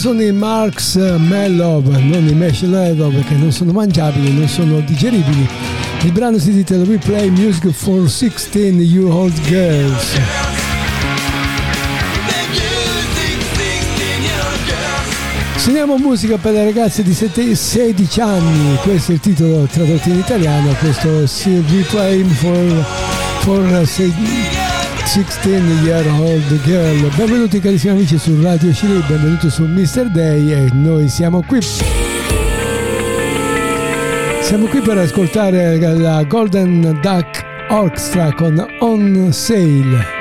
Sono i Marks Mellov, non i Mesh Leather perché non sono mangiabili, non sono digeribili. Il brano si intitola Replay Music for 16 Year Old Girls. Suoniamo musica per le ragazze di 16 anni, questo è il titolo tradotto in italiano, questo si Replay for, for 16 Year Old Girl. Benvenuti carissimi amici su Radio Cili, benvenuti su Mr. Day e noi siamo qui. Siamo qui per ascoltare la Golden Duck Orchestra con On Sale.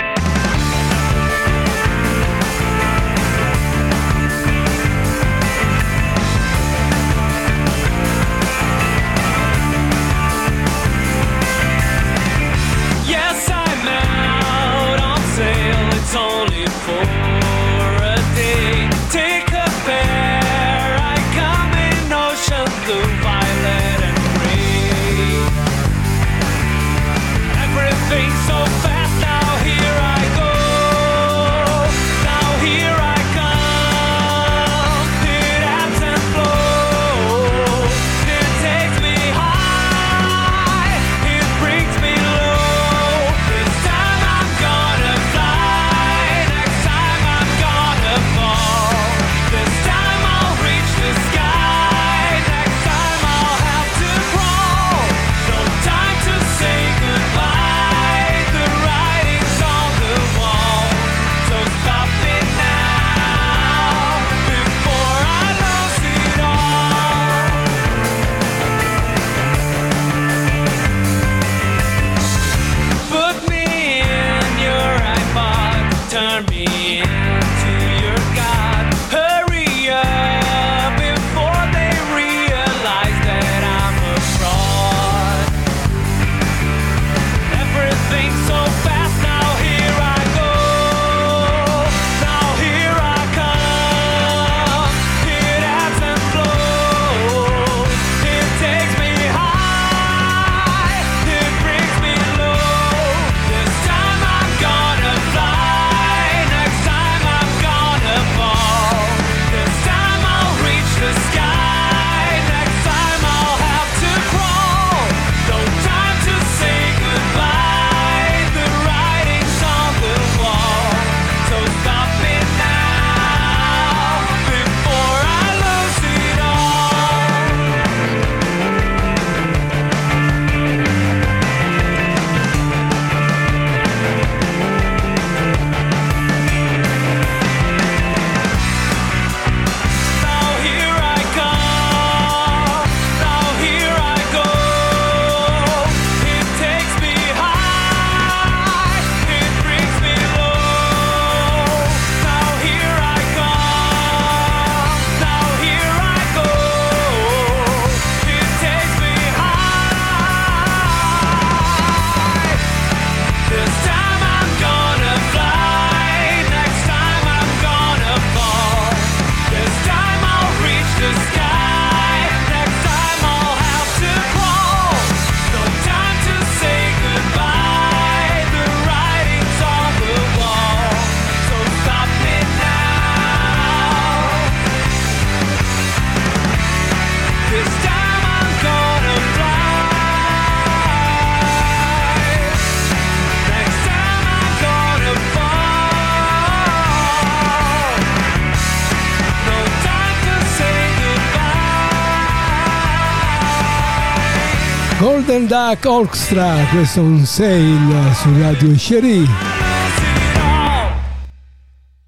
Duck Orchestra, questo è un sale su Radio Cherie.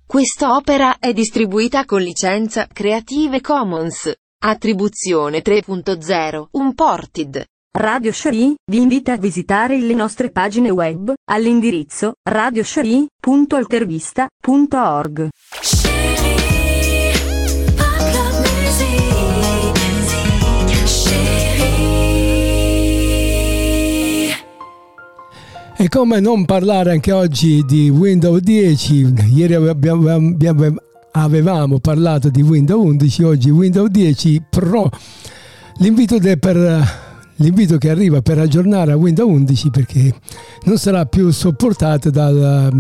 Quest'opera è distribuita con licenza Creative Commons. Attribuzione 3.0 Unported. Radio Cherie vi invita a visitare le nostre pagine web all'indirizzo radiocherie.altervista.org. E come non parlare anche oggi di Windows 10? Ieri abbiamo, avevamo parlato di Windows 11, oggi Windows 10 Pro. L'invito, per, l'invito, che arriva per aggiornare a Windows 11 perché non sarà più sopportato dal,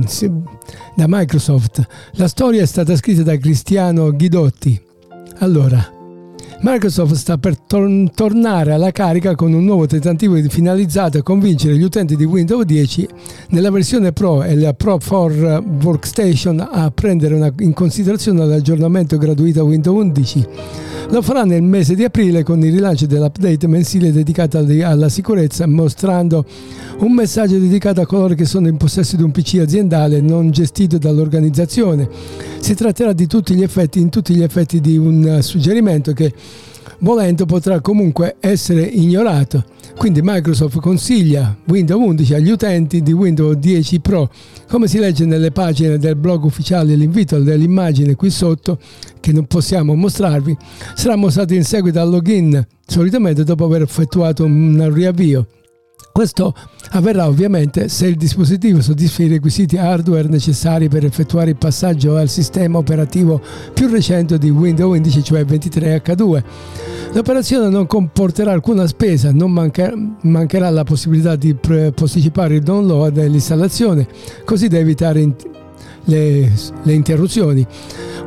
da Microsoft. La storia è stata scritta da Cristiano Ghidotti. Allora, Microsoft sta per tor- tornare alla carica con un nuovo tentativo finalizzato a convincere gli utenti di Windows 10 nella versione Pro e la Pro 4 Workstation a prendere una, in considerazione l'aggiornamento gratuito a Windows 11 lo farà nel mese di aprile con il rilancio dell'update mensile dedicato alla sicurezza, mostrando un messaggio dedicato a coloro che sono in possesso di un PC aziendale non gestito dall'organizzazione. Si tratterà di tutti gli effetti, in tutti gli effetti di un suggerimento che volendo potrà comunque essere ignorato. Quindi Microsoft consiglia Windows 11 agli utenti di Windows 10 Pro. Come si legge nelle pagine del blog ufficiale, l'invito dell'immagine qui sotto, che non possiamo mostrarvi, sarà mostrato in seguito al login, solitamente dopo aver effettuato un riavvio. Questo avverrà ovviamente se il dispositivo soddisfa i requisiti hardware necessari per effettuare il passaggio al sistema operativo più recente di Windows 11, cioè 23H2. L'operazione non comporterà alcuna spesa, non mancher- mancherà la possibilità di pre- posticipare il download e l'installazione, così da evitare in- le, le interruzioni.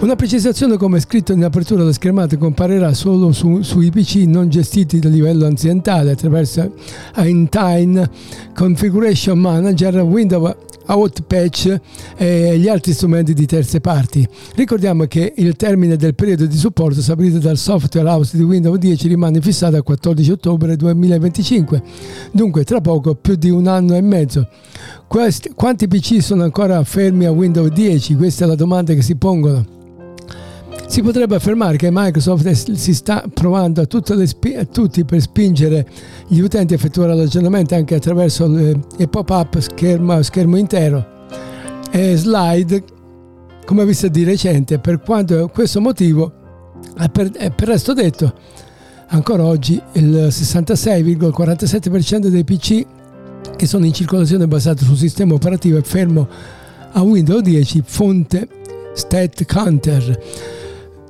Una precisazione come scritto in apertura della schermata comparirà solo su, sui PC non gestiti a livello aziendale attraverso Intine Configuration Manager, Windows Outpatch e gli altri strumenti di terze parti. Ricordiamo che il termine del periodo di supporto stabilito dal Software House di Windows 10 rimane fissato al 14 ottobre 2025, dunque tra poco più di un anno e mezzo. Questi, quanti PC sono ancora fermi a Windows 10? Questa è la domanda che si pongono. Si potrebbe affermare che Microsoft si sta provando a, spi- a tutti per spingere gli utenti a effettuare l'aggiornamento anche attraverso le, le pop-up schermo, schermo intero e slide, come visto di recente. Per quanto questo motivo, è per, è per resto detto, ancora oggi il 66,47% dei PC che sono in circolazione basati sul sistema operativo è fermo a Windows 10 fonte StatCounter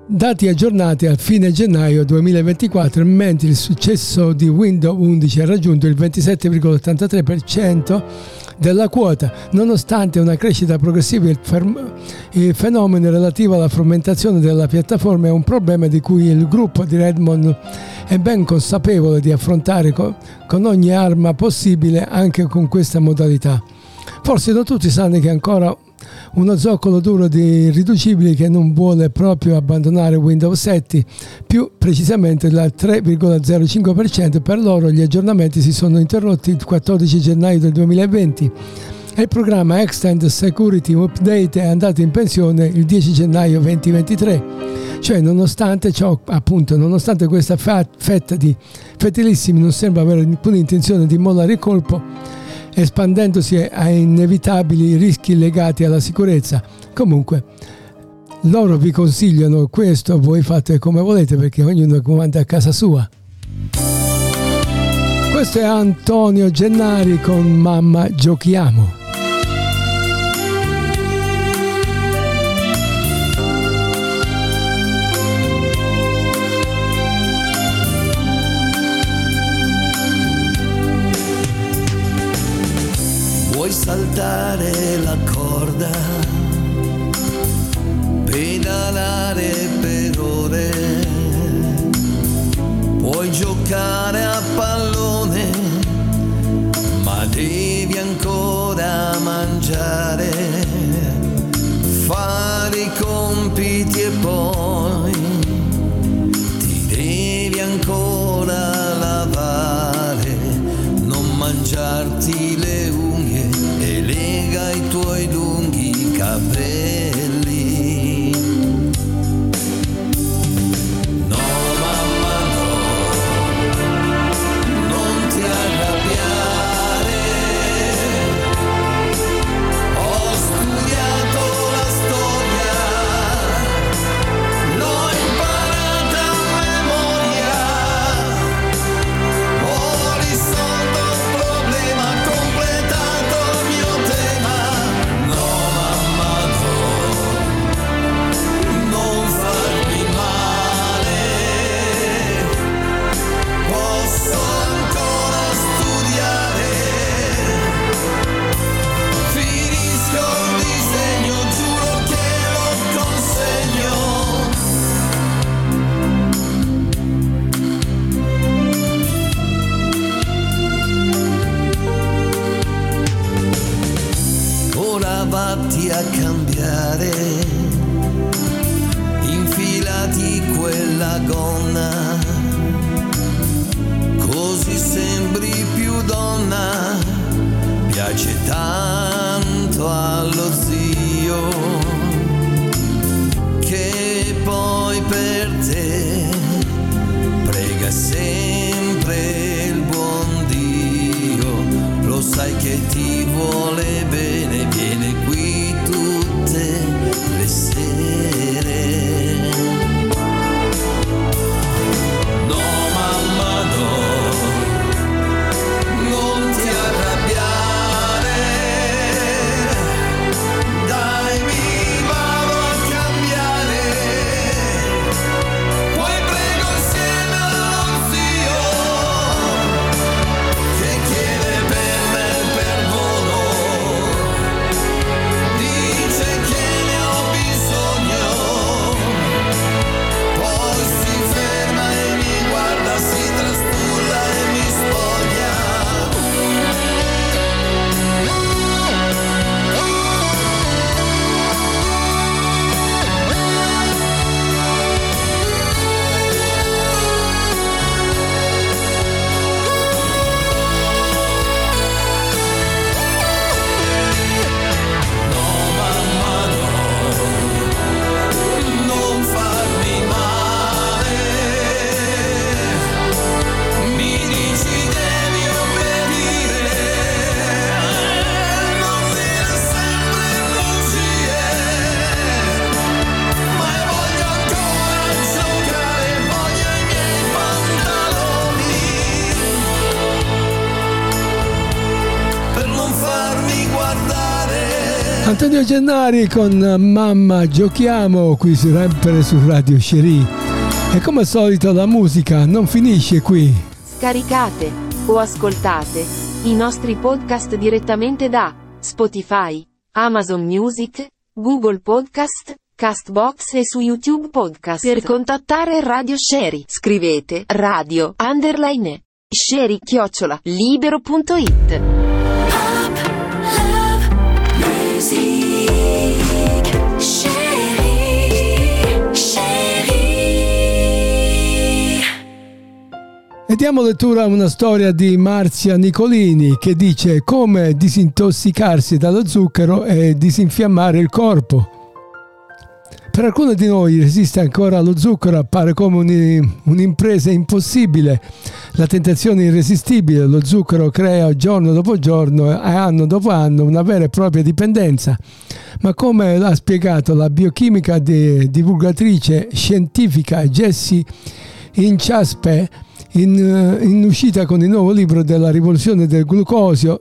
dati aggiornati a fine gennaio 2024, mentre il successo di Windows 11 ha raggiunto il 27,83% della quota, nonostante una crescita progressiva. Il, fenomeno relativo alla frammentazione della piattaforma è un problema di cui il gruppo di Redmond è ben consapevole di affrontare con ogni arma possibile anche con questa modalità. Forse non tutti sanno che ancora uno zoccolo duro di irriducibili che non vuole proprio abbandonare Windows 7, più precisamente il 3,05%. Per loro gli aggiornamenti si sono interrotti il 14 gennaio del 2020 e il programma Extend Security Update è andato in pensione il 10 gennaio 2023. Cioè, nonostante ciò, appunto, nonostante questa fetta di fetilissimi non sembra avere alcuna intenzione di mollare il colpo, espandendosi a inevitabili rischi legati alla sicurezza. Comunque, loro vi consigliano questo, voi fate come volete perché ognuno comanda a casa sua. Questo è Antonio Gennari con Mamma Giochiamo. Puoi saltare la corda, pedalare per ore, puoi giocare a Gennari con Mamma giochiamo qui su sempre su Radio Cherie. E come al solito la musica non finisce qui. Scaricate o ascoltate i nostri podcast direttamente da Spotify, Amazon Music, Google Podcast, Castbox e su YouTube Podcast. Per contattare Radio Sherry, scrivete radio underline sherry chiocciola libero.it. E diamo lettura a una storia di Marzia Nicolini che dice come disintossicarsi dallo zucchero e disinfiammare il corpo. Per alcuni di noi resistere ancora allo zucchero appare come un- un'impresa impossibile. La tentazione irresistibile, lo zucchero crea giorno dopo giorno e anno dopo anno una vera e propria dipendenza. Ma come l'ha spiegato la biochimica di- divulgatrice scientifica Jessie Inciaspe in, eh, in uscita con il nuovo libro della rivoluzione del glucosio,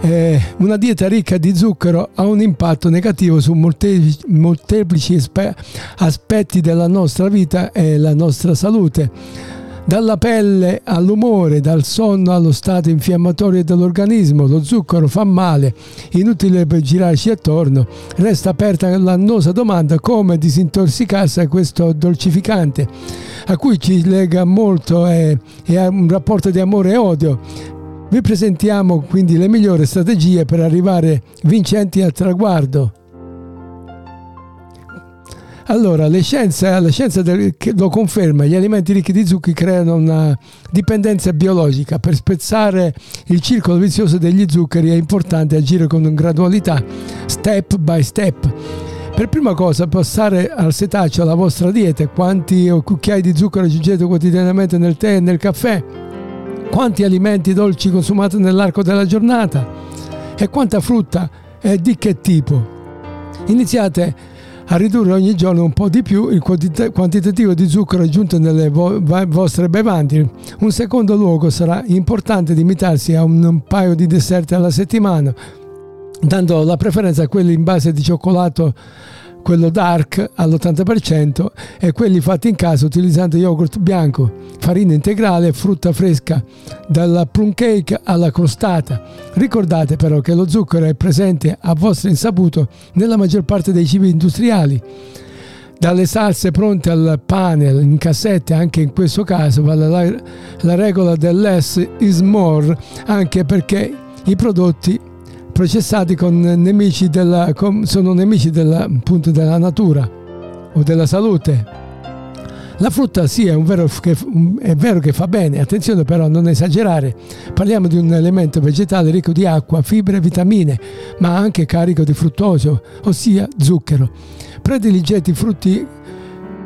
eh, una dieta ricca di zucchero ha un impatto negativo su molteplici, molteplici aspe- aspetti della nostra vita e la nostra salute. Dalla pelle all'umore, dal sonno allo stato infiammatorio dell'organismo, lo zucchero fa male, inutile per girarci attorno, resta aperta l'annosa domanda come disintossicarsi da questo dolcificante, a cui ci lega molto e, e un rapporto di amore e odio. Vi presentiamo quindi le migliori strategie per arrivare vincenti al traguardo. Allora, le scienze, la scienza del, lo conferma, gli alimenti ricchi di zuccheri creano una dipendenza biologica. Per spezzare il circolo vizioso degli zuccheri è importante agire con gradualità, step by step. Per prima cosa, passare al setaccio alla vostra dieta. Quanti cucchiai di zucchero aggiungete quotidianamente nel tè e nel caffè? Quanti alimenti dolci consumate nell'arco della giornata? E quanta frutta e di che tipo? Iniziate a ridurre ogni giorno un po' di più il quantitativo di zucchero aggiunto nelle vo- vostre bevande. Un secondo luogo sarà importante limitarsi a un, paio di dessert alla settimana, dando la preferenza a quelli in base di cioccolato quello dark all'80% e quelli fatti in casa utilizzando yogurt bianco, farina integrale e frutta fresca, dalla plum cake alla crostata. Ricordate però che lo zucchero è presente a vostro insaputo nella maggior parte dei cibi industriali. Dalle salse pronte al pane in cassette, anche in questo caso vale la, la regola del less is more, anche perché i prodotti processati nemici della, con, sono nemici della, appunto, della natura o della salute. La frutta sì, è, vero che, è vero che fa bene, attenzione però a non esagerare, parliamo di un elemento vegetale ricco di acqua, fibre e vitamine, ma anche carico di fruttosio, ossia zucchero. Prediligete i frutti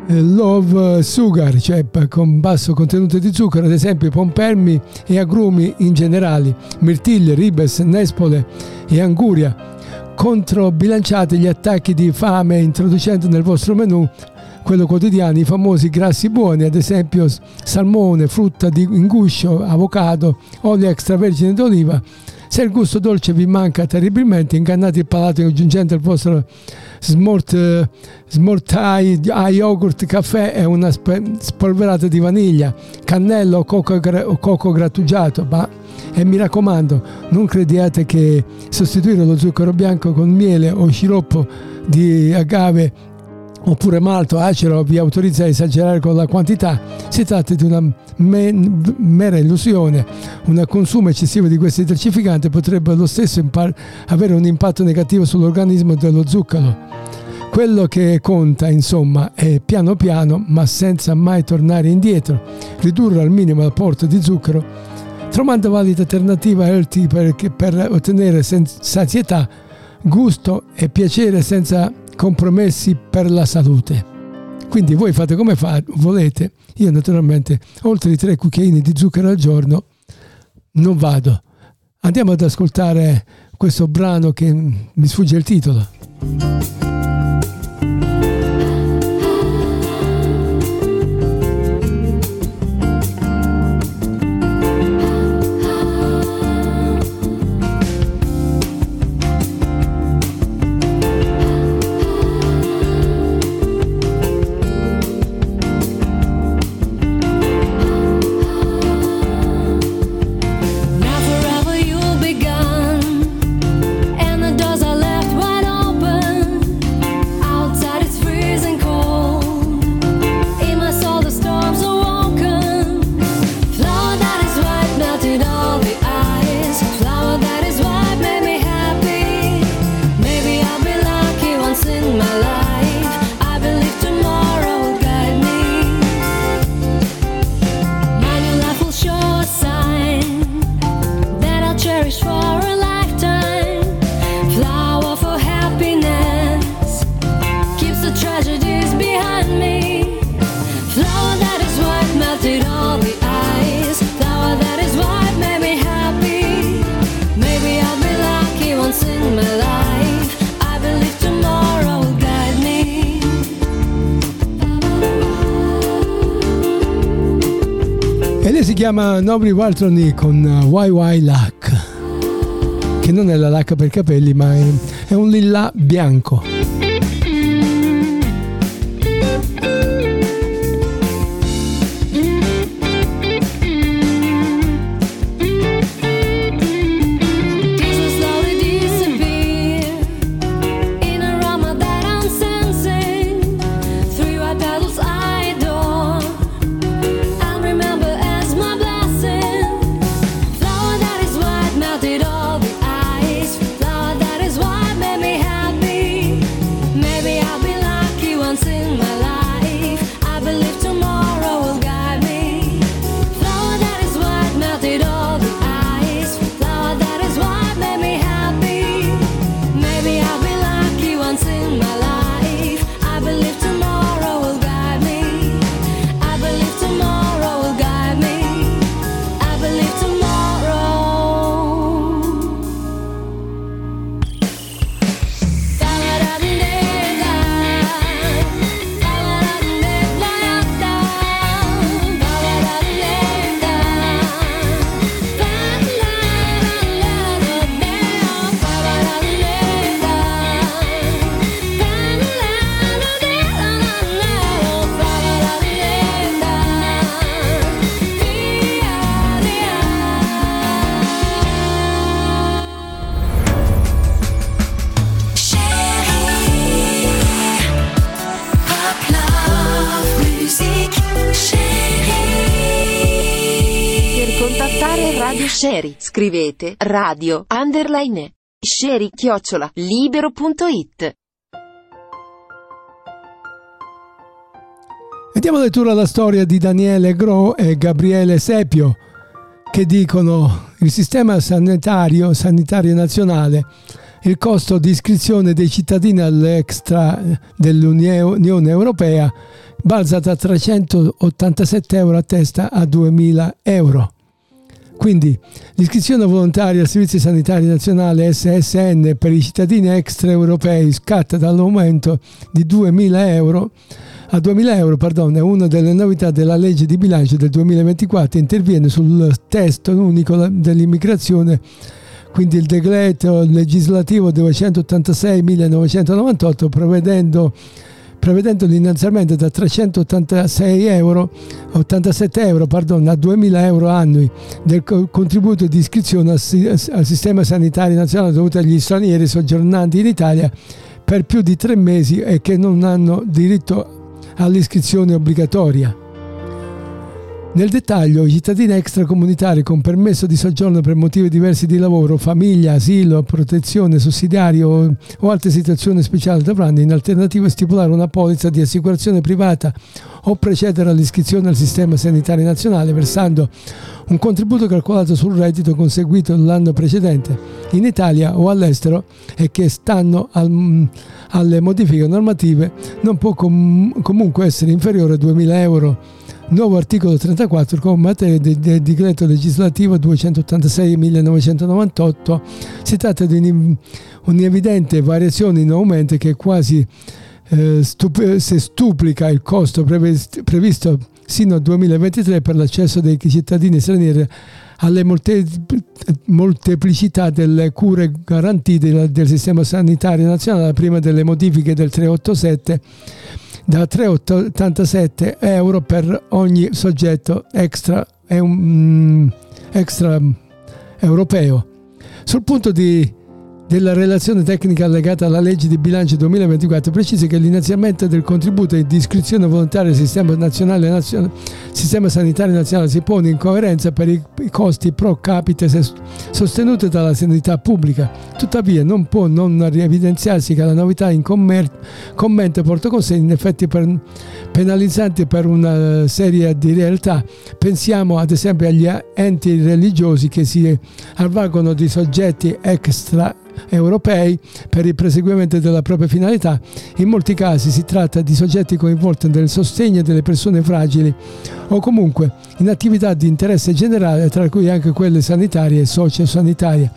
love sugar, cioè con basso contenuto di zucchero, ad esempio pompermi e agrumi in generale, mirtille, ribes, nespole e anguria. Controbilanciate gli attacchi di fame introducendo nel vostro menù quello quotidiano, i famosi grassi buoni, ad esempio salmone, frutta di inguscio, avocado, olio extravergine d'oliva. Se il gusto dolce vi manca terribilmente, ingannate il palato aggiungendo il vostro smort, smort eye, yogurt caffè e una spolverata di vaniglia, cannello o coco, o coco grattugiato. Ma, e mi raccomando, non crediate che sostituire lo zucchero bianco con miele o sciroppo di agave oppure malto acero vi autorizza a esagerare con la quantità, si tratta di una mera illusione. Un consumo eccessivo di questi dolcificanti potrebbe lo stesso avere un impatto negativo sull'organismo dello zucchero. Quello che conta, insomma, è piano piano, ma senza mai tornare indietro, ridurre al minimo l'apporto di zucchero, trovando valide alternative healthy per, per ottenere sazietà, gusto e piacere senza compromessi per la salute. Quindi voi fate come fa, volete. Io naturalmente, oltre i tre cucchiaini di zucchero al giorno, non vado. Andiamo ad ascoltare questo brano che mi sfugge il titolo. Chiama Nobri Waltroni con YY Lac, che non è la lacca per capelli, ma è, è un lilla bianco. Radio Sherry. Scrivete radio underline sherry chiocciola libero.it. E diamo lettura alla storia di Daniele Gro e Gabriele Sepio che dicono il sistema sanitario, sanitario nazionale il costo di iscrizione dei cittadini all'extra dell'Unione Europea balza da 387 euro a testa a 2000 euro. Quindi l'iscrizione volontaria al Servizio Sanitario Nazionale SSN per i cittadini extraeuropei scatta dall'aumento di 2.000 euro a 2.000 euro, pardon, è una delle novità della legge di bilancio del 2024, interviene sul testo unico dell'immigrazione, quindi il decreto legislativo 286-1998, prevedendo prevedendo l'innalzamento da 386 euro, 87 euro pardon, a 2000 euro annui del contributo di iscrizione al sistema sanitario nazionale dovuto agli stranieri soggiornanti in Italia per più di tre mesi e che non hanno diritto all'iscrizione obbligatoria. Nel dettaglio, i cittadini extracomunitari con permesso di soggiorno per motivi diversi di lavoro, famiglia, asilo, protezione, sussidiario o altre situazioni speciali dovranno in alternativa stipulare una polizza di assicurazione privata o precedere all'iscrizione al sistema sanitario nazionale versando un contributo calcolato sul reddito conseguito l'anno precedente in Italia o all'estero e che stanno al, alle modifiche normative non può com- comunque essere inferiore a 2.000 euro nuovo articolo 34 con materia del, decreto legislativo 286-1998. Si tratta di un'evidente variazione in aumento che quasi eh, stup- se stuplica il costo previsto, previsto sino al 2023 per l'accesso dei cittadini stranieri alle molte, molteplicità delle cure garantite del sistema sanitario nazionale prima delle modifiche del 387 da 3,87 euro per ogni soggetto extra, um, extra europeo. Sul punto di della relazione tecnica allegata alla legge di bilancio 2024 precisa che l'innalzamento del contributo di iscrizione volontaria al sistema, nazionale, sistema sanitario nazionale si pone in coerenza per i costi pro capite sostenuti dalla sanità pubblica. Tuttavia non può non evidenziarsi che la novità in commer- commento porta con sé in effetti per, penalizzanti per una serie di realtà. Pensiamo ad esempio agli enti religiosi che si avvalgono di soggetti extra europei per il perseguimento della propria finalità. In molti casi si tratta di soggetti coinvolti nel sostegno delle persone fragili o comunque in attività di interesse generale, tra cui anche quelle sanitarie e sociosanitarie.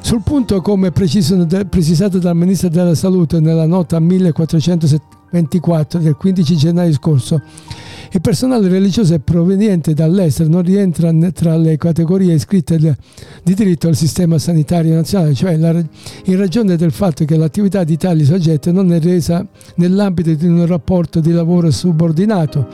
Sul punto, come precisato dal Ministro della Salute nella nota 1424 del 15 gennaio scorso, il personale religioso proveniente dall'estero non rientra tra le categorie iscritte di diritto al sistema sanitario nazionale, cioè in ragione del fatto che l'attività di tali soggetti non è resa nell'ambito di un rapporto di lavoro subordinato,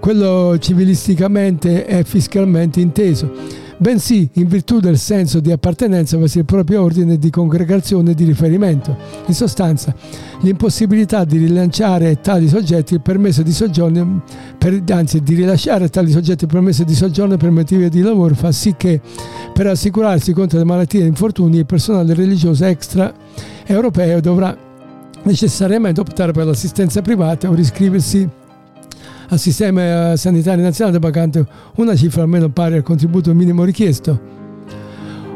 quello civilisticamente e fiscalmente inteso bensì in virtù del senso di appartenenza verso il proprio ordine di congregazione di riferimento. In sostanza, l'impossibilità di rilanciare tali soggetti il permesso di soggiorno, per, anzi di rilasciare tali soggetti il permesso di soggiorno per motivi di lavoro fa sì che per assicurarsi contro le malattie e infortuni il personale religioso extra europeo dovrà necessariamente optare per l'assistenza privata o riscriversi al sistema sanitario nazionale pagando una cifra almeno pari al contributo minimo richiesto.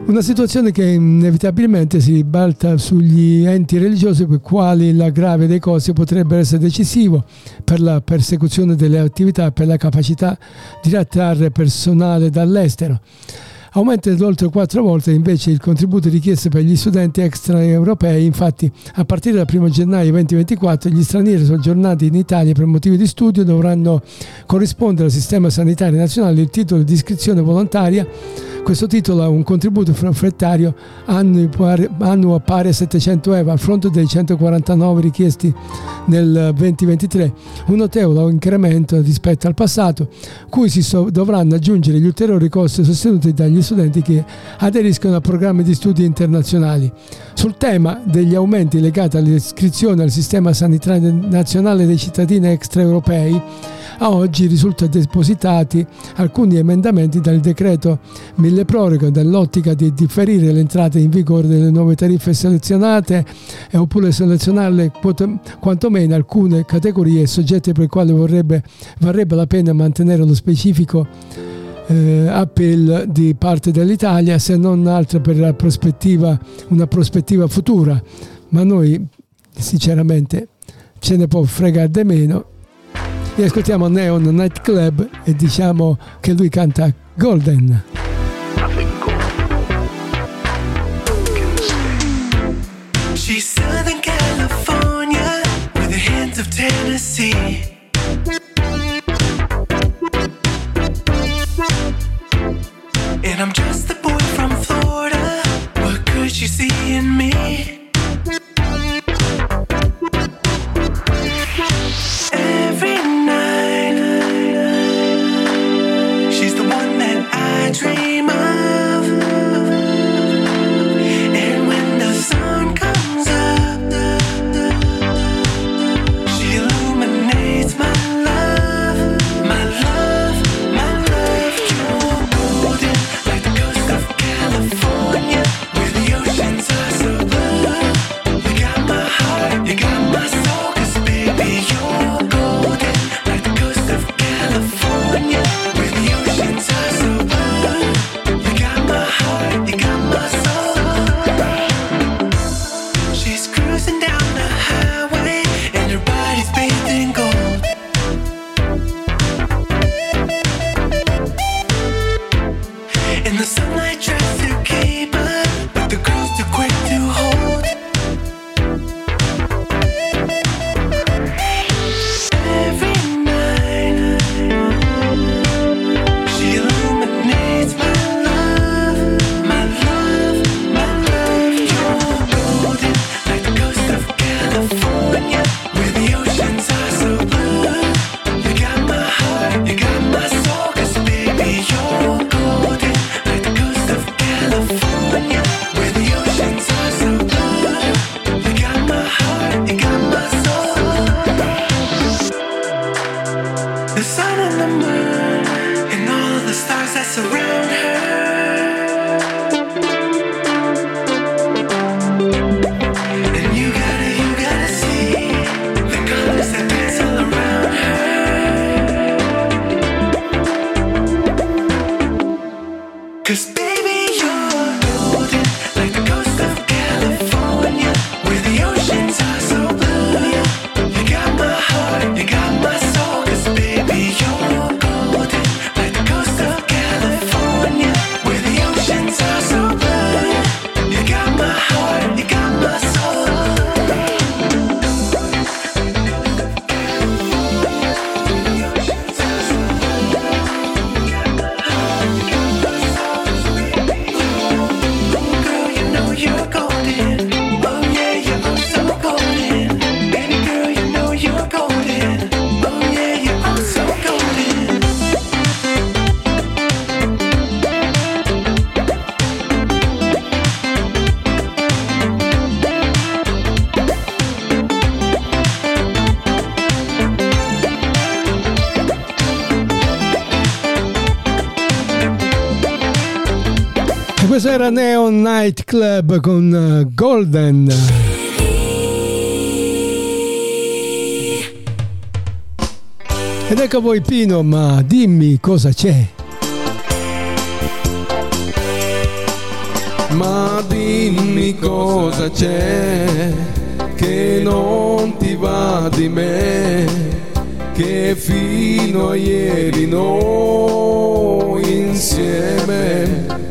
Una situazione che inevitabilmente si ribalta sugli enti religiosi per i quali l'aggravio dei costi potrebbe essere decisivo per la persecuzione delle attività e per la capacità di attrarre personale dall'estero. Aumenta di oltre quattro volte invece il contributo richiesto per gli studenti extraeuropei, infatti a partire dal 1 gennaio 2024 gli stranieri soggiornati in Italia per motivi di studio dovranno corrispondere al sistema sanitario nazionale il titolo di iscrizione volontaria. Questo titolo ha un contributo forfettario annuo pari a 700 euro a fronte dei 149 richiesti nel 2023, un notevole incremento rispetto al passato, cui si dovranno aggiungere gli ulteriori costi sostenuti dagli studenti che aderiscono a programmi di studi internazionali. Sul tema degli aumenti legati all'iscrizione al sistema sanitario nazionale dei cittadini extraeuropei, a oggi risultano depositati alcuni emendamenti dal decreto mille proroghe nell'ottica di differire l'entrata in vigore delle nuove tariffe selezionate e oppure selezionarle quantomeno alcune categorie e soggetti per i quali vorrebbe, varrebbe la pena mantenere lo specifico eh, appello di parte dell'Italia se non altro per prospettiva, una prospettiva futura. Ma noi sinceramente ce ne può fregare di meno. E ascoltiamo Neon Night Club e diciamo che lui canta Golden. She's Southern California with a hint of Tennessee. The sun and the moon and all of the stars that surround her. Era Neon Night Club con eh, Golden. Ed ecco voi Pino ma dimmi cosa c'è. Ma dimmi cosa c'è che non ti va di me, che fino a ieri noi insieme,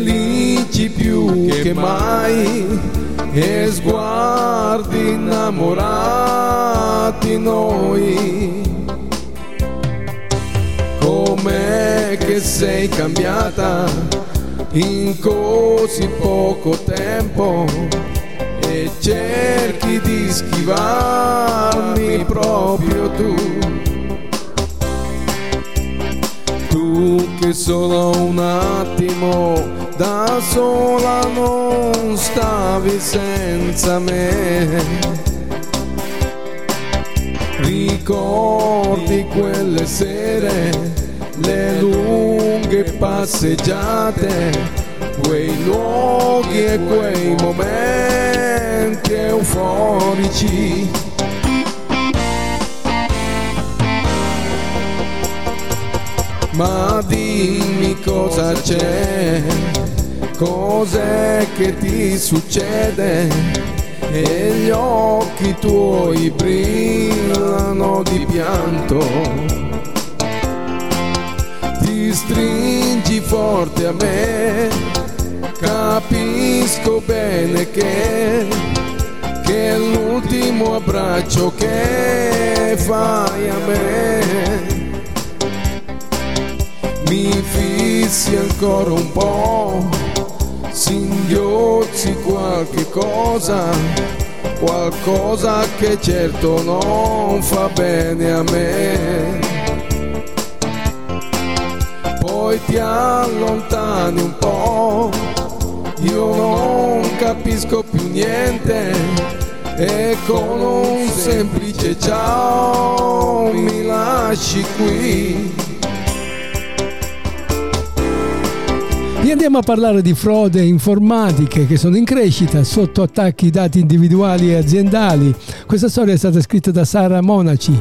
felici più che mai, e sguardi innamorati noi. Com'è che sei cambiata in così poco tempo e cerchi di schivarmi proprio tu. Tu che solo un attimo da sola non stavi senza me. ricordi quelle sere, le lunghe passeggiate, quei luoghi e quei momenti euforici. Ma dimmi cosa c'è, cos'è che ti succede? E gli occhi tuoi brillano di pianto. Ti stringi forte a me, capisco bene che, che è l'ultimo abbraccio che fai a me mi fissi ancora un po', singhiozzi qualche cosa, qualcosa che certo non fa bene a me. Poi ti allontani un po', io non capisco più niente e con un semplice ciao mi lasci qui. Andiamo a parlare di frode informatiche che sono in crescita sotto attacchi dati individuali e aziendali. Questa storia è stata scritta da Sara Monaci.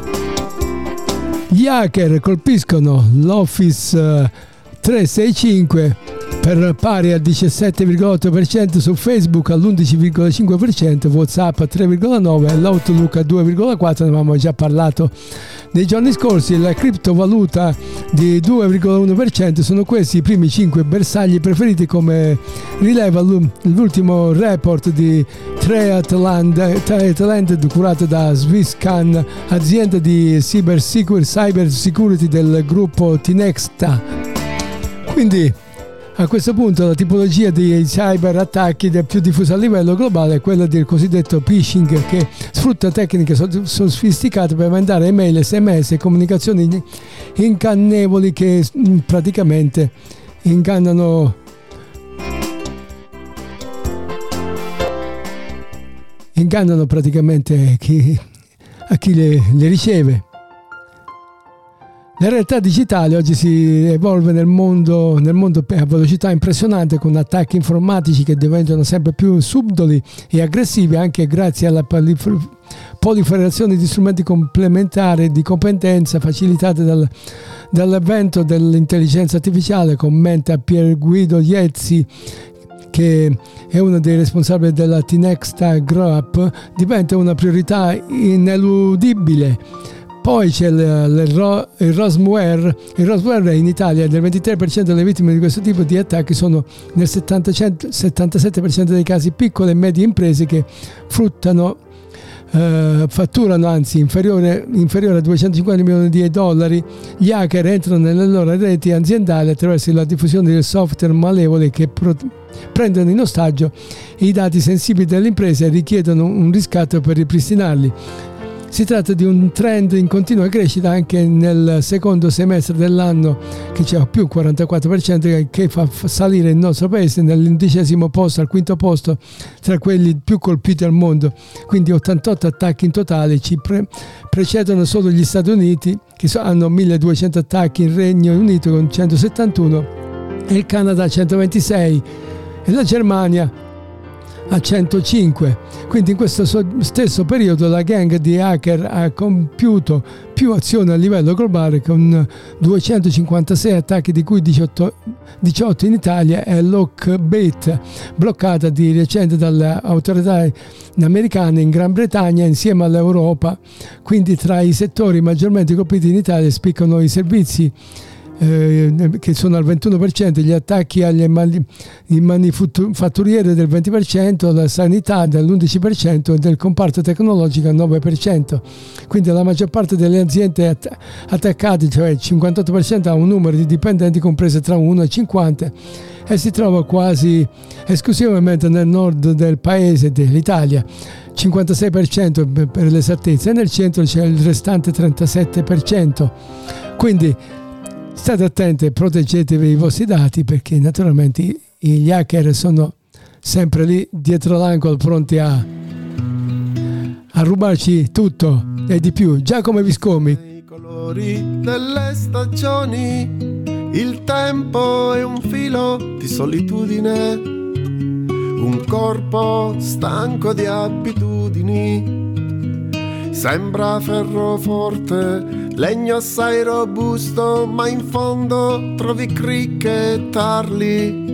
Gli hacker colpiscono l'Office eh, 365 per pari al 17,8% su Facebook all'11,5%, Whatsapp al 3,9% e l'Outlook al 2,4%, ne avevamo già parlato nei giorni scorsi, la criptovaluta di 2,1% sono questi i primi 5 bersagli preferiti come rileva l'ultimo report di Triatland curato da Swisscan, azienda di cyber security del gruppo Tinexta. Quindi a questo punto la tipologia di cyber attacchi più diffusa a livello globale è quella del cosiddetto phishing che sfrutta tecniche sofisticate per mandare email, sms e comunicazioni incannevoli che mm, praticamente ingannano ingannano praticamente chi, a chi le, le riceve. La realtà digitale oggi si evolve nel mondo, nel mondo a velocità impressionante con attacchi informatici che diventano sempre più subdoli e aggressivi anche grazie alla proliferazione di strumenti complementari di competenza facilitate dal, dall'avvento dell'intelligenza artificiale, commenta Pier Guido Iezzi che è uno dei responsabili della Tinexta Group, diventa una priorità ineludibile poi c'è il, il, il Rosware. Il Rosware in Italia del 23% delle vittime di questo tipo di attacchi sono nel 70, 77% dei casi piccole e medie imprese che fruttano Uh, fatturano anzi inferiore, inferiore, a 250 milioni di dollari, gli hacker entrano nelle loro reti aziendali attraverso la diffusione di software malevole che pro- prendono in ostaggio i dati sensibili delle imprese e richiedono un riscatto per ripristinarli. Si tratta di un trend in continua crescita anche nel secondo semestre dell'anno che c'è più 44% che fa salire il nostro paese nell'undicesimo posto al quinto posto tra quelli più colpiti al mondo. Quindi 88 attacchi in totale ci pre- precedono solo gli Stati Uniti che hanno 1200 attacchi, il Regno Unito con 171 e il Canada 126 e la Germania a 105. Quindi in questo stesso periodo la gang di hacker ha compiuto più azioni a livello globale con 256 attacchi di cui 18, 18 in Italia e Lockbait bloccata di recente dalle autorità americane in Gran Bretagna insieme all'Europa. Quindi tra i settori maggiormente colpiti in Italia spiccano i servizi eh, che sono al 21%, gli attacchi alle mani, manifatturiere del 20%, la sanità dell'11% e del comparto tecnologico al 9%. Quindi la maggior parte delle aziende att- attaccate, cioè il 58%, ha un numero di dipendenti compreso tra 1 e 50 e si trova quasi esclusivamente nel nord del paese, dell'Italia. 56% per l'esattezza e nel centro c'è il restante 37%. Quindi State attenti e proteggetevi i vostri dati perché naturalmente gli hacker sono sempre lì dietro l'angolo pronti a, a rubarci tutto. e di più. Giacomo Viscomi, I colori delle stagioni, il tempo è un filo di solitudine, un corpo stanco di abitudini. Sembra ferro forte, legno assai robusto, ma in fondo trovi cricche e tarli.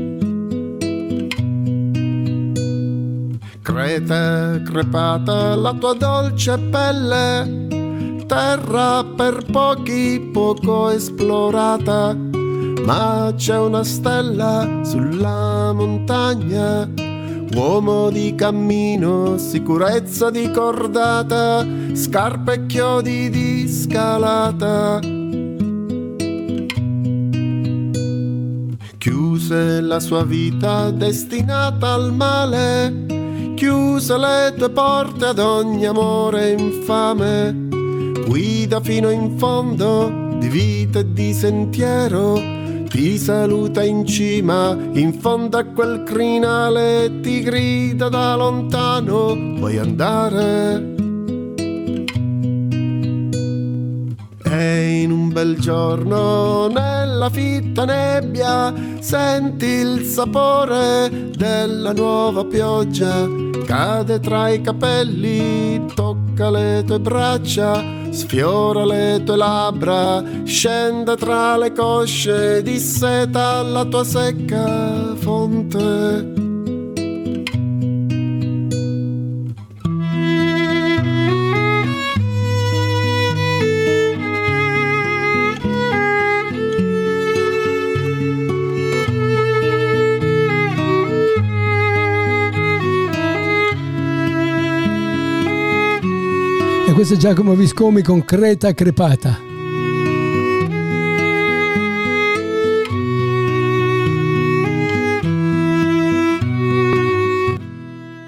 Crete crepata la tua dolce pelle, terra per pochi poco esplorata, ma c'è una stella sulla montagna, uomo di cammino, sicurezza di cordata, scarpe e chiodi di scalata. Chiuse la sua vita destinata al male, chiuse le tue porte ad ogni amore infame, guida fino in fondo di vita e di sentiero, ti saluta in cima, in fondo a quel crinale, ti grida da lontano, vuoi andare? E in un bel giorno nella fitta nebbia senti il sapore della nuova pioggia. Cade tra i capelli, tocca le tue braccia, sfiora le tue labbra, scende tra le cosce, disseta la tua secca fonte. Questo è Giacomo Viscomi con Creta Crepata.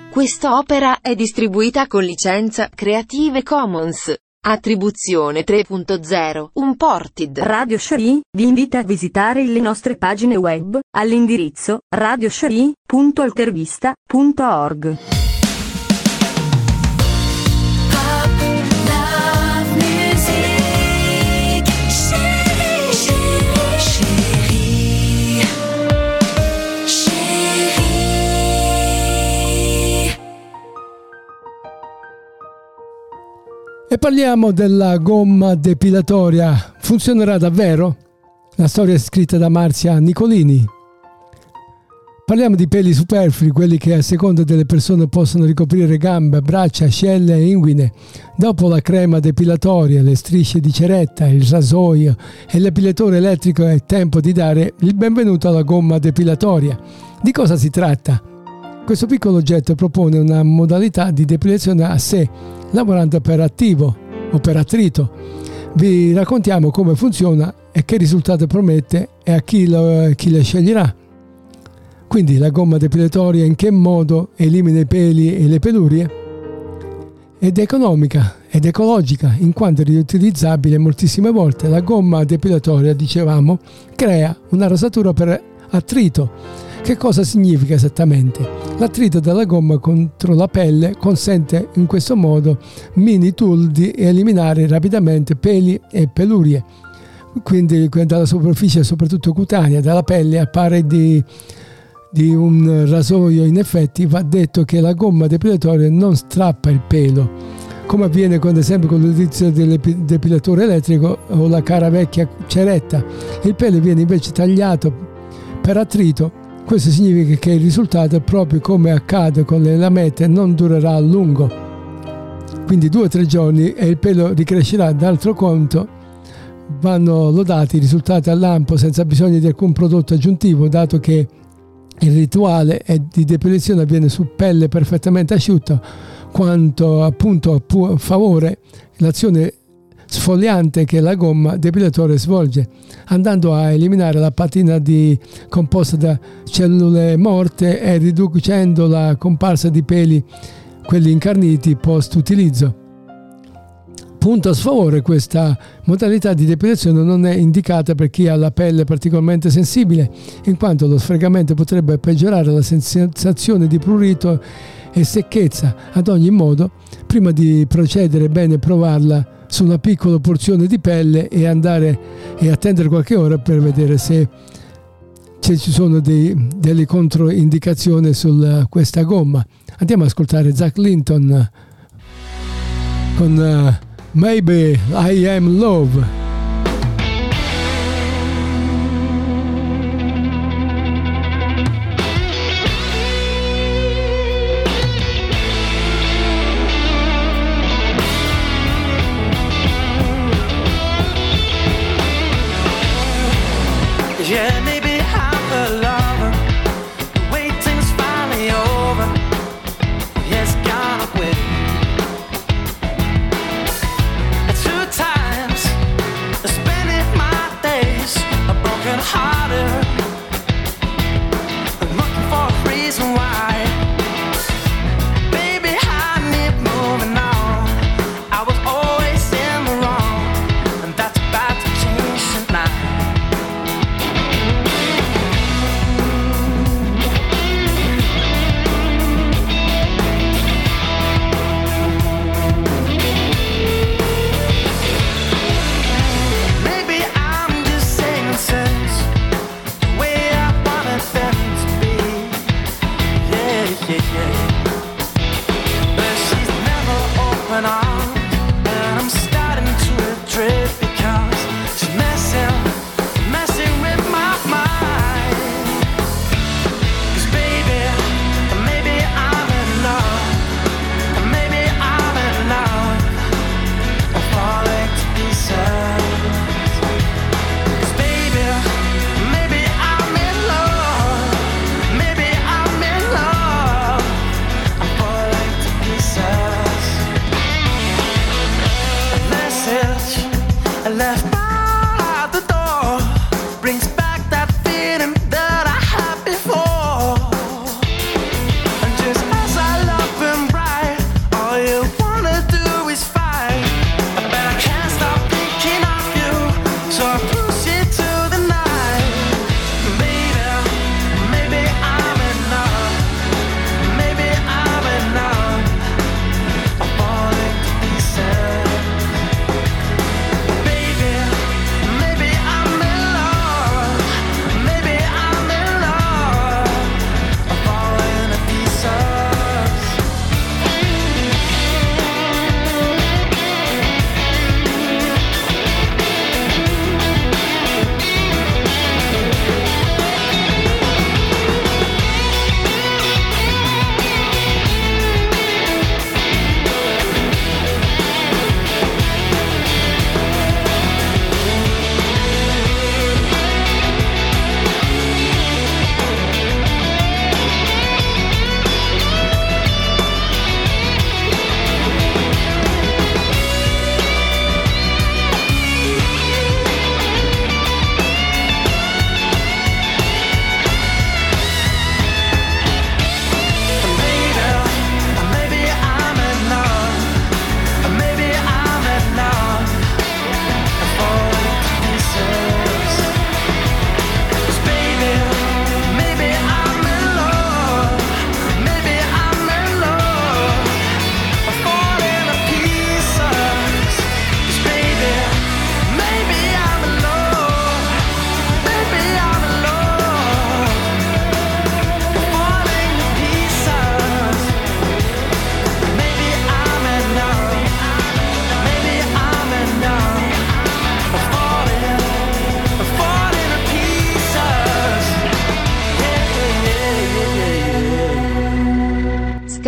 Questa opera è distribuita con licenza Creative Commons. Attribuzione 3.0 Unported Radio Shari vi invita a visitare le nostre pagine web all'indirizzo radioshari.altervista.org. E parliamo della gomma depilatoria. Funzionerà davvero? La storia è scritta da Marzia Nicolini. Parliamo di peli superflui, quelli che a seconda delle persone possono ricoprire gambe, braccia, ascelle e inguine. Dopo la crema depilatoria, le strisce di ceretta, il rasoio e l'epilatore elettrico è tempo di dare il benvenuto alla gomma depilatoria. Di cosa si tratta? Questo piccolo oggetto propone una modalità di depilazione a sé, lavorando per attivo o per attrito. Vi raccontiamo come funziona e che risultato promette e a chi lo, chi le sceglierà. Quindi la gomma depilatoria in che modo elimina i peli e le pelurie? Ed è economica ed ecologica in quanto è riutilizzabile moltissime volte. La gomma depilatoria, dicevamo, crea una rasatura per attrito. Che cosa significa esattamente? L'attrito della gomma contro la pelle consente in questo modo mini tool di eliminare rapidamente peli e pelurie. Quindi dalla superficie soprattutto cutanea, dalla pelle appare di di un rasoio in effetti va detto che la gomma depilatoria non strappa il pelo come avviene ad esempio con l'utilizzo del depilatore elettrico o la cara vecchia ceretta il pelo viene invece tagliato per attrito questo significa che il risultato proprio come accade con le lamette non durerà a lungo. Quindi due o tre giorni e il pelo ricrescerà d'altro conto vanno lodati i risultati al lampo senza bisogno di alcun prodotto aggiuntivo dato che il rituale di depilazione avviene su pelle perfettamente asciutta, quanto appunto a favore l'azione sfogliante che la gomma depilatore svolge, andando a eliminare la patina di, composta da cellule morte e riducendo la comparsa di peli, quelli incarniti post utilizzo. Punto a sfavore, questa modalità di depilazione non è indicata per chi ha la pelle particolarmente sensibile, in quanto lo sfregamento potrebbe peggiorare la sensazione di prurito e secchezza. Ad ogni modo, prima di procedere è bene provarla su una piccola porzione di pelle e andare e attendere qualche ora per vedere se ci sono dei, delle controindicazioni su questa gomma. Andiamo ad ascoltare Zach Linton con uh, Maybe I Am Love.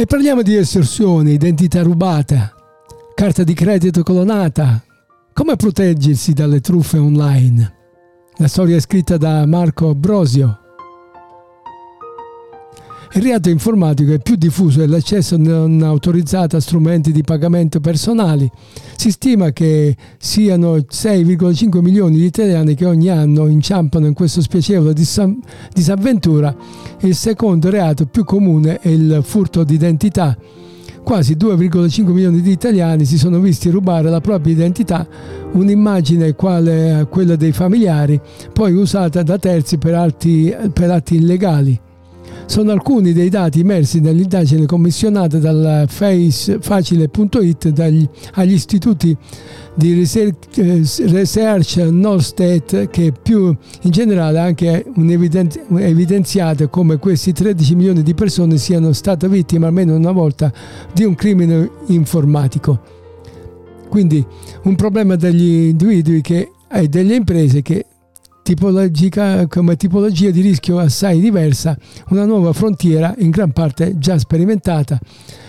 E parliamo di estorsione, identità rubata, carta di credito colonata. Come proteggersi dalle truffe online? La storia è scritta da Marco Brosio il reato informatico è più diffuso e l'accesso non autorizzato a strumenti di pagamento personali. Si stima che siano 6,5 milioni di italiani che ogni anno inciampano in questo spiacevole disa- disavventura. Il secondo reato più comune è il furto d'identità. Quasi 2,5 milioni di italiani si sono visti rubare la propria identità, un'immagine quale quella dei familiari, poi usata da terzi per atti, per atti illegali sono alcuni dei dati emersi dall'indagine commissionata Face, Facile.it agli istituti di research, eh, research Norstat che più in generale anche evidenziato come questi 13 milioni di persone siano state vittime almeno una volta di un crimine informatico. Quindi un problema degli individui che, e delle imprese che tipologica, come tipologia di rischio assai diversa, una nuova frontiera in gran parte già sperimentata.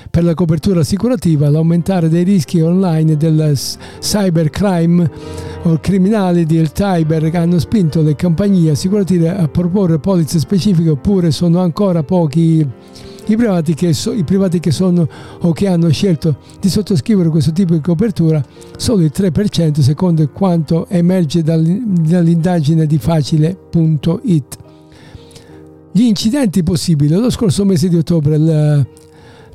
Per la copertura assicurativa, l'aumentare dei rischi online del cybercrime o criminali del cyber hanno spinto le compagnie assicurative a proporre polizze specifiche oppure sono ancora pochi i privati, che so, I privati che sono o che hanno scelto di sottoscrivere questo tipo di copertura, solo il 3% secondo quanto emerge dall'indagine di facile.it. Gli incidenti possibili. Lo scorso mese di ottobre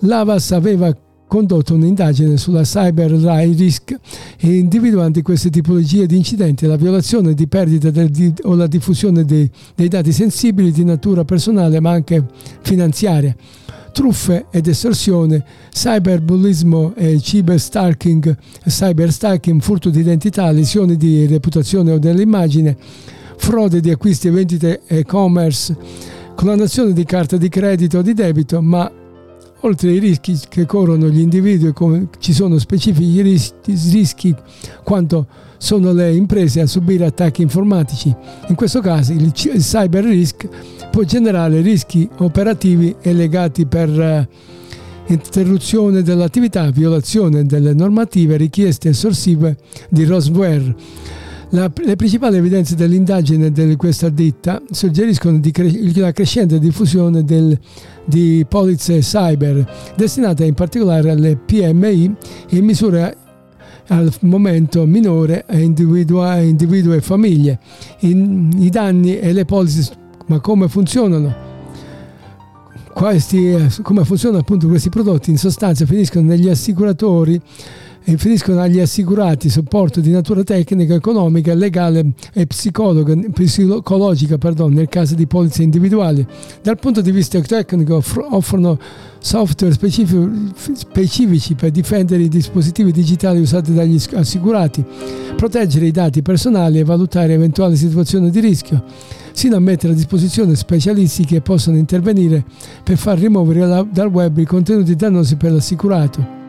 l'Avas aveva condotto un'indagine sulla cyber risk individuando queste tipologie di incidenti, la violazione di perdita del, di, o la diffusione dei, dei dati sensibili di natura personale ma anche finanziaria. Truffe ed estorsione, cyberbullismo e cyberstalking, cyberstalking, furto di identità, lesioni di reputazione o dell'immagine, frode di acquisti e vendite e-commerce, clonazione di carta di credito o di debito, ma oltre ai rischi che corrono gli individui, ci sono specifici rischi, quanto sono le imprese a subire attacchi informatici. In questo caso il cyber risk può generare rischi operativi e legati per eh, interruzione dell'attività, violazione delle normative richieste estorsive di Rosware. La, le principali evidenze dell'indagine di questa ditta suggeriscono cre- la crescente diffusione del, di polizze cyber destinate in particolare alle PMI in misura al momento minore a individui, e famiglie. In, I danni e le polizze, ma come funzionano? Questi, eh, come funzionano appunto questi prodotti? In sostanza finiscono negli assicuratori finiscono agli assicurati supporto di natura tecnica, economica, legale e psicologica pardon, nel caso di polizze individuali. Dal punto di vista tecnico offrono software specifici per difendere i dispositivi digitali usati dagli assicurati, proteggere i dati personali e valutare eventuali situazioni di rischio sino a mettere a disposizione specialisti che possono intervenire per far rimuovere dal web i contenuti dannosi per l'assicurato.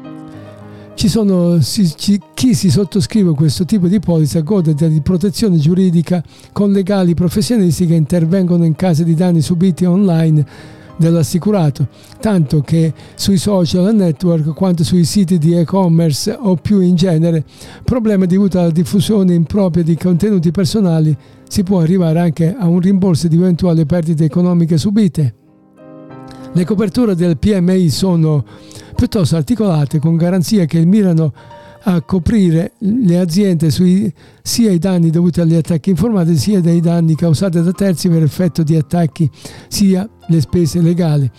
Ci sono, si, ci, chi si sottoscrive questo tipo di polizza gode di protezione giuridica con legali professionisti che intervengono in caso di danni subiti online dell'assicurato, tanto che sui social network quanto sui siti di e-commerce o più in genere, problemi dovuti alla diffusione impropria di contenuti personali, si può arrivare anche a un rimborso di eventuali perdite economiche subite. Le coperture del PMI sono piuttosto articolate con garanzie che mirano a coprire le aziende sui, sia i danni dovuti agli attacchi informatici sia dei danni causati da terzi per effetto di attacchi sia le spese legali.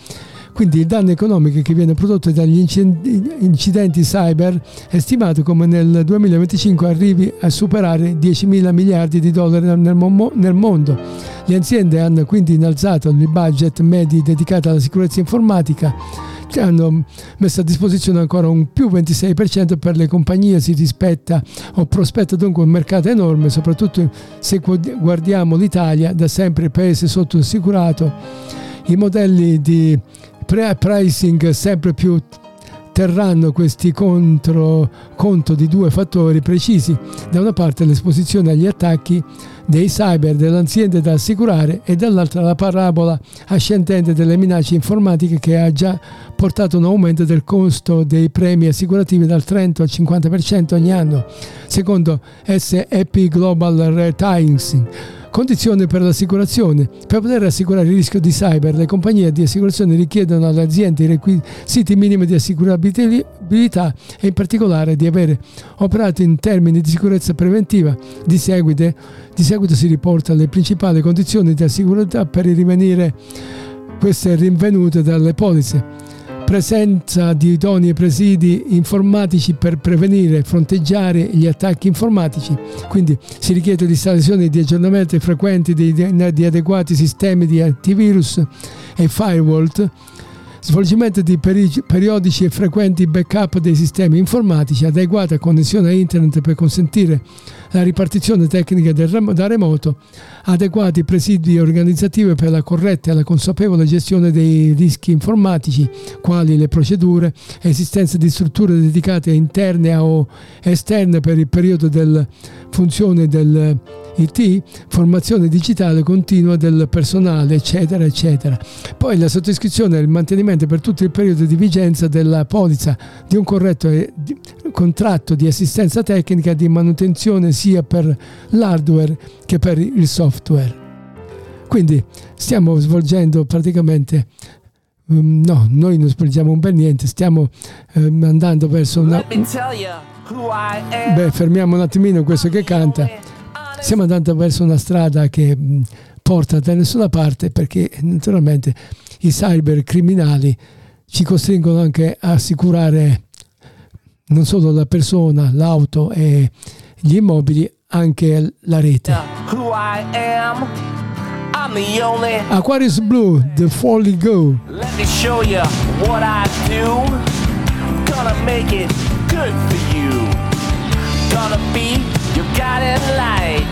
Quindi il danno economico che viene prodotto dagli incidenti cyber è stimato come nel 2025 arrivi a superare 10 mila miliardi di dollari nel, mondo. Le aziende hanno quindi innalzato il budget medi dedicato alla sicurezza informatica che hanno messo a disposizione ancora un più 26% per le compagnie, si rispetta o prospetta dunque un mercato enorme, soprattutto se guardiamo l'Italia, da sempre paese sottoassicurato, i modelli di pricing sempre più terranno questi contro, conto di due fattori precisi. Da una parte l'esposizione agli attacchi dei cyber delle aziende da assicurare e dall'altra la parabola ascendente delle minacce informatiche che ha già portato un aumento del costo dei premi assicurativi dal 30 al 50% ogni anno, secondo SEP Global Ratings Condizioni per l'assicurazione. Per poter assicurare il rischio di cyber, le compagnie di assicurazione richiedono alle aziende i requisiti minimi di assicurabilità e in particolare di avere operato in termini di sicurezza preventiva. Di seguito, di seguito si riporta le principali condizioni di assicurabilità per rimanere queste rinvenute dalle polizze presenza di idonei presidi informatici per prevenire e fronteggiare gli attacchi informatici. Quindi si richiede l'installazione di aggiornamenti frequenti di, di adeguati sistemi di antivirus e firewall, svolgimento di peri- periodici e frequenti backup dei sistemi informatici, adeguata connessione a internet per consentire la ripartizione tecnica del rem- da remoto, adeguati presidi organizzativi per la corretta e la consapevole gestione dei rischi informatici, quali le procedure, esistenza di strutture dedicate interne o esterne per il periodo della funzione del IT, formazione digitale continua del personale, eccetera, eccetera. Poi la sottoscrizione e il mantenimento per tutto il periodo di vigenza della polizza di un corretto e- contratto di assistenza tecnica di manutenzione sia per l'hardware che per il software. Quindi stiamo svolgendo praticamente mm, no, noi non svolgiamo un bel niente, stiamo ehm, andando verso una. Beh, fermiamo un attimino questo che canta. Stiamo andando verso una strada che mh, porta da nessuna parte perché naturalmente i cybercriminali ci costringono anche a assicurare non solo la persona, l'auto e gli immobili, anche la rete. Who I am. I'm the only. Aquarius Blue, The Folly Go. Let me show you what I do. Gonna make it good for you. Gonna be your guiding light.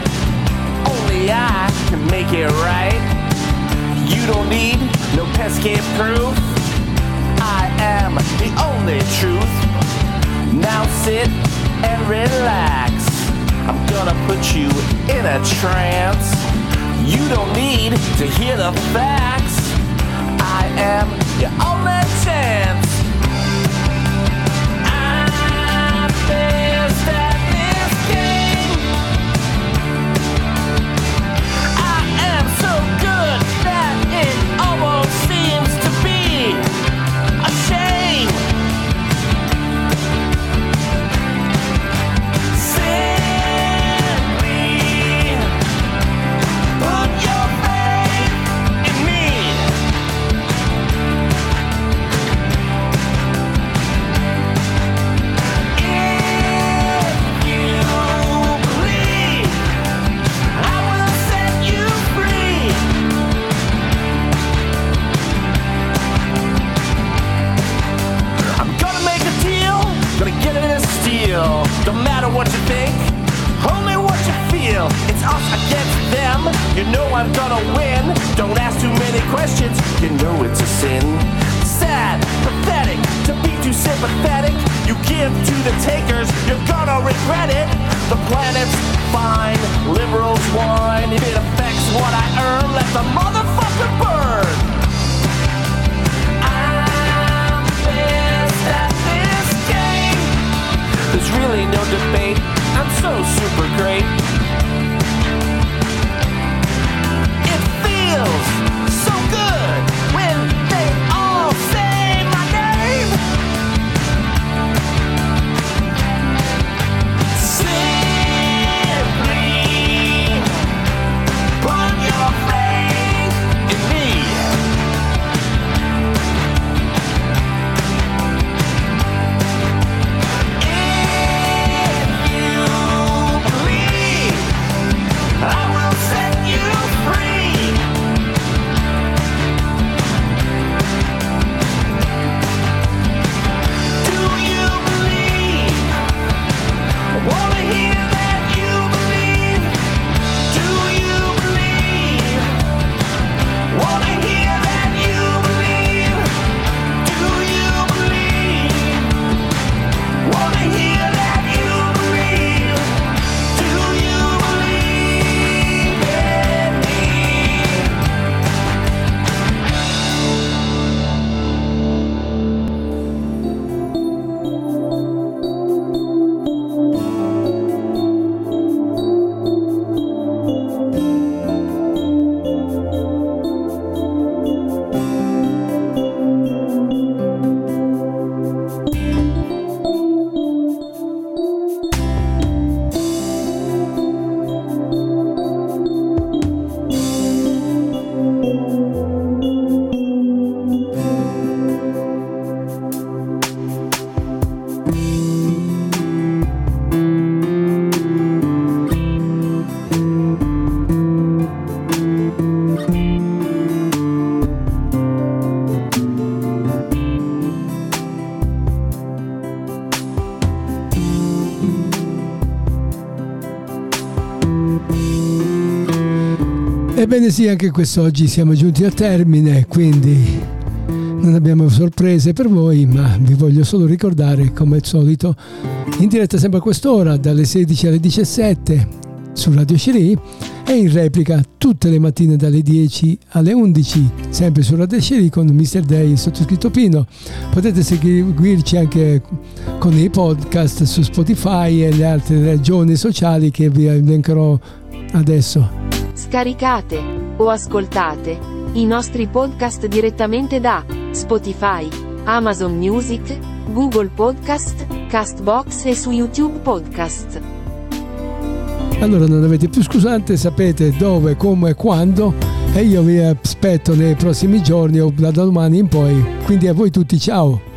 Only I can make it right. You don't need no pesky proof. And relax. I'm gonna put you in a trance. You don't need to hear the facts. I am your only what you think, only what you feel. It's us against them. You know I'm gonna win. Don't ask too many questions, you know it's a sin. Sad, pathetic, to be too sympathetic. You give to the takers, you're gonna regret it. The planet's fine, liberals whine. If it affects what I earn, let the motherfucker burn. There's really no debate. I'm so super great. It feels Ebbene sì, anche quest'oggi siamo giunti al termine, quindi non abbiamo sorprese per voi, ma vi voglio solo ricordare, come al solito, in diretta sempre a quest'ora, dalle 16 alle 17 su Radio Sherry e in replica tutte le mattine dalle 10 alle 11, sempre su Radio Sherry con Mr. Day e sottoscritto Pino. Potete seguirci anche con i podcast su Spotify e le altre regioni sociali che vi elencherò adesso. Scaricate o ascoltate i nostri podcast direttamente da Spotify, Amazon Music, Google Podcast, Castbox e su YouTube Podcast. Allora non avete più scusante, sapete dove, come e quando e io vi aspetto nei prossimi giorni o da domani in poi. Quindi a voi tutti ciao!